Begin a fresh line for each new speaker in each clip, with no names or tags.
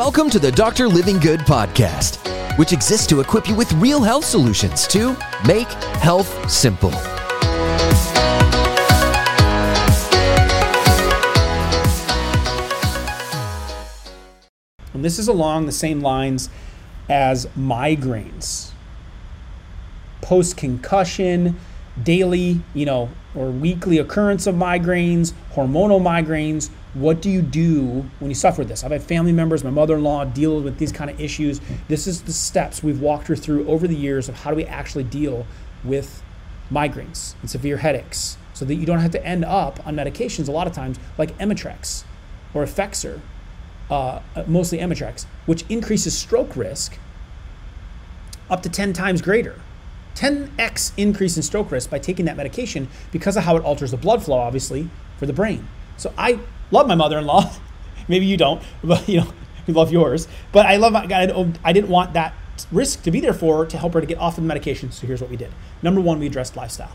Welcome to the Dr. Livingood podcast, which exists to equip you with real health solutions to make health simple.
And this is along the same lines as migraines. Post concussion, daily, you know, or weekly occurrence of migraines, hormonal migraines. What do you do when you suffer this? I've had family members, my mother in law, deal with these kind of issues. This is the steps we've walked her through over the years of how do we actually deal with migraines and severe headaches so that you don't have to end up on medications a lot of times like Imitrex or Effexor, uh, mostly Imitrex, which increases stroke risk up to 10 times greater. 10x increase in stroke risk by taking that medication because of how it alters the blood flow, obviously, for the brain. So I love my mother-in-law. Maybe you don't, but you know, we love yours. But I love. My I didn't want that risk to be there for to help her to get off of the medication. So here's what we did. Number one, we addressed lifestyle.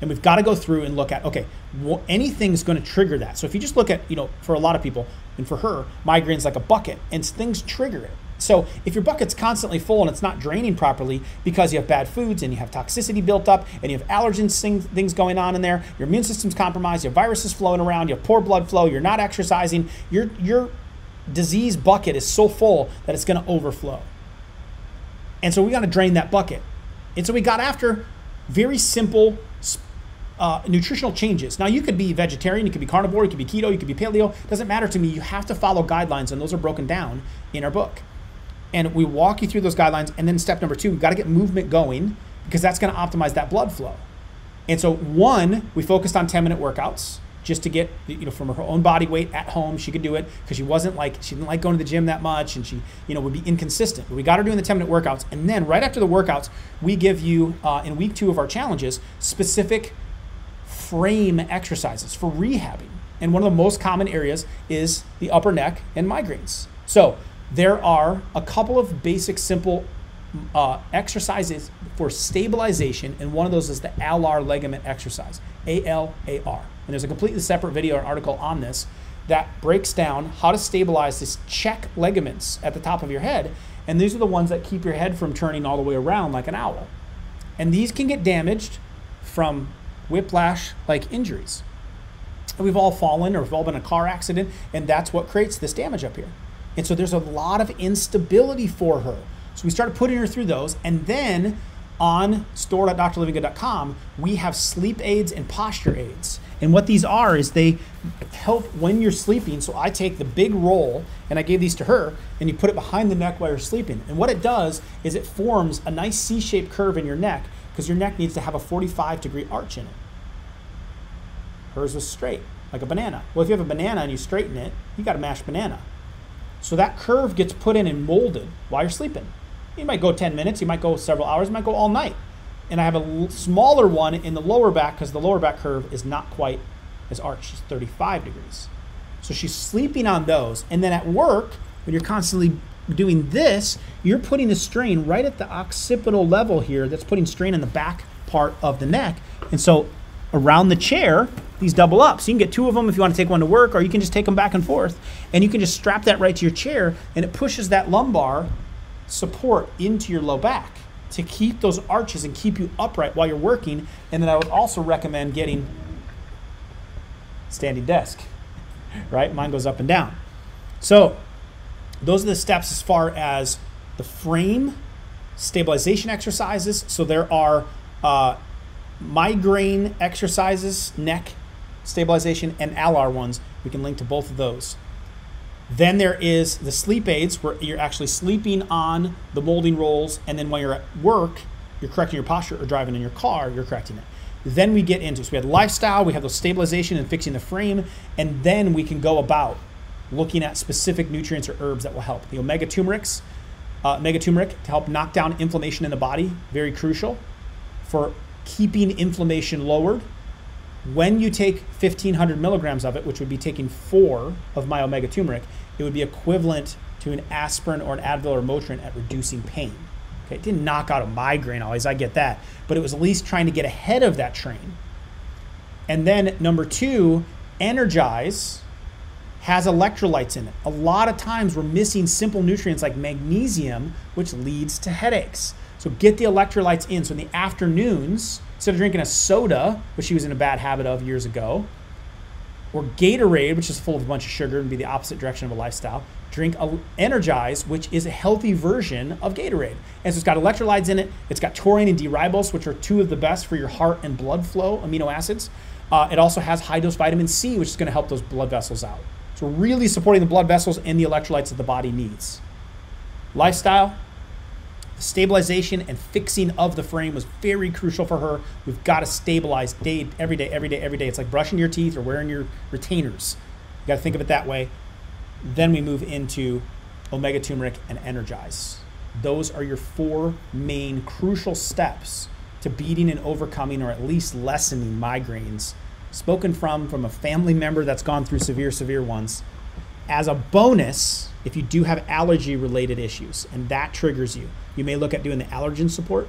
And we've got to go through and look at okay, well, anything's going to trigger that. So if you just look at, you know, for a lot of people and for her, migraines like a bucket and things trigger it. So if your bucket's constantly full and it's not draining properly because you have bad foods and you have toxicity built up and you have allergens things going on in there, your immune system's compromised, you have viruses flowing around, you have poor blood flow, you're not exercising, your your disease bucket is so full that it's going to overflow. And so we got to drain that bucket. And so we got after very simple uh, nutritional changes. Now, you could be vegetarian, you could be carnivore, you could be keto, you could be paleo. Doesn't matter to me. You have to follow guidelines, and those are broken down in our book. And we walk you through those guidelines. And then step number two, we've got to get movement going because that's going to optimize that blood flow. And so, one, we focused on 10 minute workouts just to get you know from her own body weight at home she could do it because she wasn't like she didn't like going to the gym that much and she you know would be inconsistent but we got her doing the 10 minute workouts and then right after the workouts we give you uh, in week two of our challenges specific frame exercises for rehabbing. And one of the most common areas is the upper neck and migraines. So there are a couple of basic, simple uh, exercises for stabilization, and one of those is the alar ligament exercise, A L A R. And there's a completely separate video or article on this that breaks down how to stabilize these check ligaments at the top of your head. And these are the ones that keep your head from turning all the way around like an owl. And these can get damaged from whiplash like injuries. We've all fallen or we've all been in a car accident, and that's what creates this damage up here. And so there's a lot of instability for her. So we started putting her through those, and then on store.drlivingood.com, we have sleep aids and posture aids. And what these are is they help when you're sleeping. So I take the big roll and I gave these to her, and you put it behind the neck while you're sleeping. And what it does is it forms a nice C shaped curve in your neck because your neck needs to have a 45 degree arch in it. Hers was straight, like a banana. Well, if you have a banana and you straighten it, you got a mashed banana. So that curve gets put in and molded while you're sleeping. You might go 10 minutes, you might go several hours, you might go all night. And I have a smaller one in the lower back because the lower back curve is not quite as arched. It's 35 degrees. So she's sleeping on those. And then at work, when you're constantly doing this, you're putting the strain right at the occipital level here that's putting strain in the back part of the neck. And so around the chair, these double up. So you can get two of them if you want to take one to work, or you can just take them back and forth. And you can just strap that right to your chair, and it pushes that lumbar support into your low back to keep those arches and keep you upright while you're working. And then I would also recommend getting standing desk, right? Mine goes up and down. So those are the steps as far as the frame stabilization exercises. So there are uh, migraine exercises, neck stabilization, and alar ones. We can link to both of those. Then there is the sleep aids where you're actually sleeping on the molding rolls, and then when you're at work, you're correcting your posture or driving in your car, you're correcting it. Then we get into so we had lifestyle, we have the stabilization and fixing the frame, and then we can go about looking at specific nutrients or herbs that will help. The omega turmerics, uh, omega turmeric to help knock down inflammation in the body, very crucial for keeping inflammation lowered. When you take 1500 milligrams of it, which would be taking four of my omega turmeric, it would be equivalent to an aspirin or an Advil or Motrin at reducing pain. Okay, it didn't knock out a migraine always, I get that, but it was at least trying to get ahead of that train. And then number two, energize has electrolytes in it. A lot of times we're missing simple nutrients like magnesium, which leads to headaches. So get the electrolytes in. So in the afternoons, instead of drinking a soda, which she was in a bad habit of years ago, or Gatorade, which is full of a bunch of sugar and be the opposite direction of a lifestyle, drink Energize, which is a healthy version of Gatorade. And so it's got electrolytes in it. It's got taurine and D-ribose, which are two of the best for your heart and blood flow amino acids. Uh, it also has high dose vitamin C, which is going to help those blood vessels out. So really supporting the blood vessels and the electrolytes that the body needs. Lifestyle, stabilization and fixing of the frame was very crucial for her. We've got to stabilize day every day, every day, every day. It's like brushing your teeth or wearing your retainers. You got to think of it that way. Then we move into omega turmeric and energize. Those are your four main crucial steps to beating and overcoming or at least lessening migraines. Spoken from from a family member that's gone through severe severe ones. As a bonus, if you do have allergy related issues and that triggers you, you may look at doing the allergen support.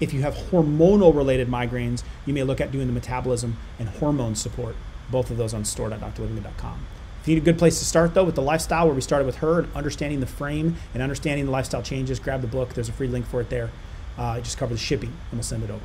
If you have hormonal related migraines, you may look at doing the metabolism and hormone support. Both of those on store.drlivingood.com. If you need a good place to start, though, with the lifestyle, where we started with her and understanding the frame and understanding the lifestyle changes, grab the book. There's a free link for it there. Uh, just cover the shipping, and we'll send it over.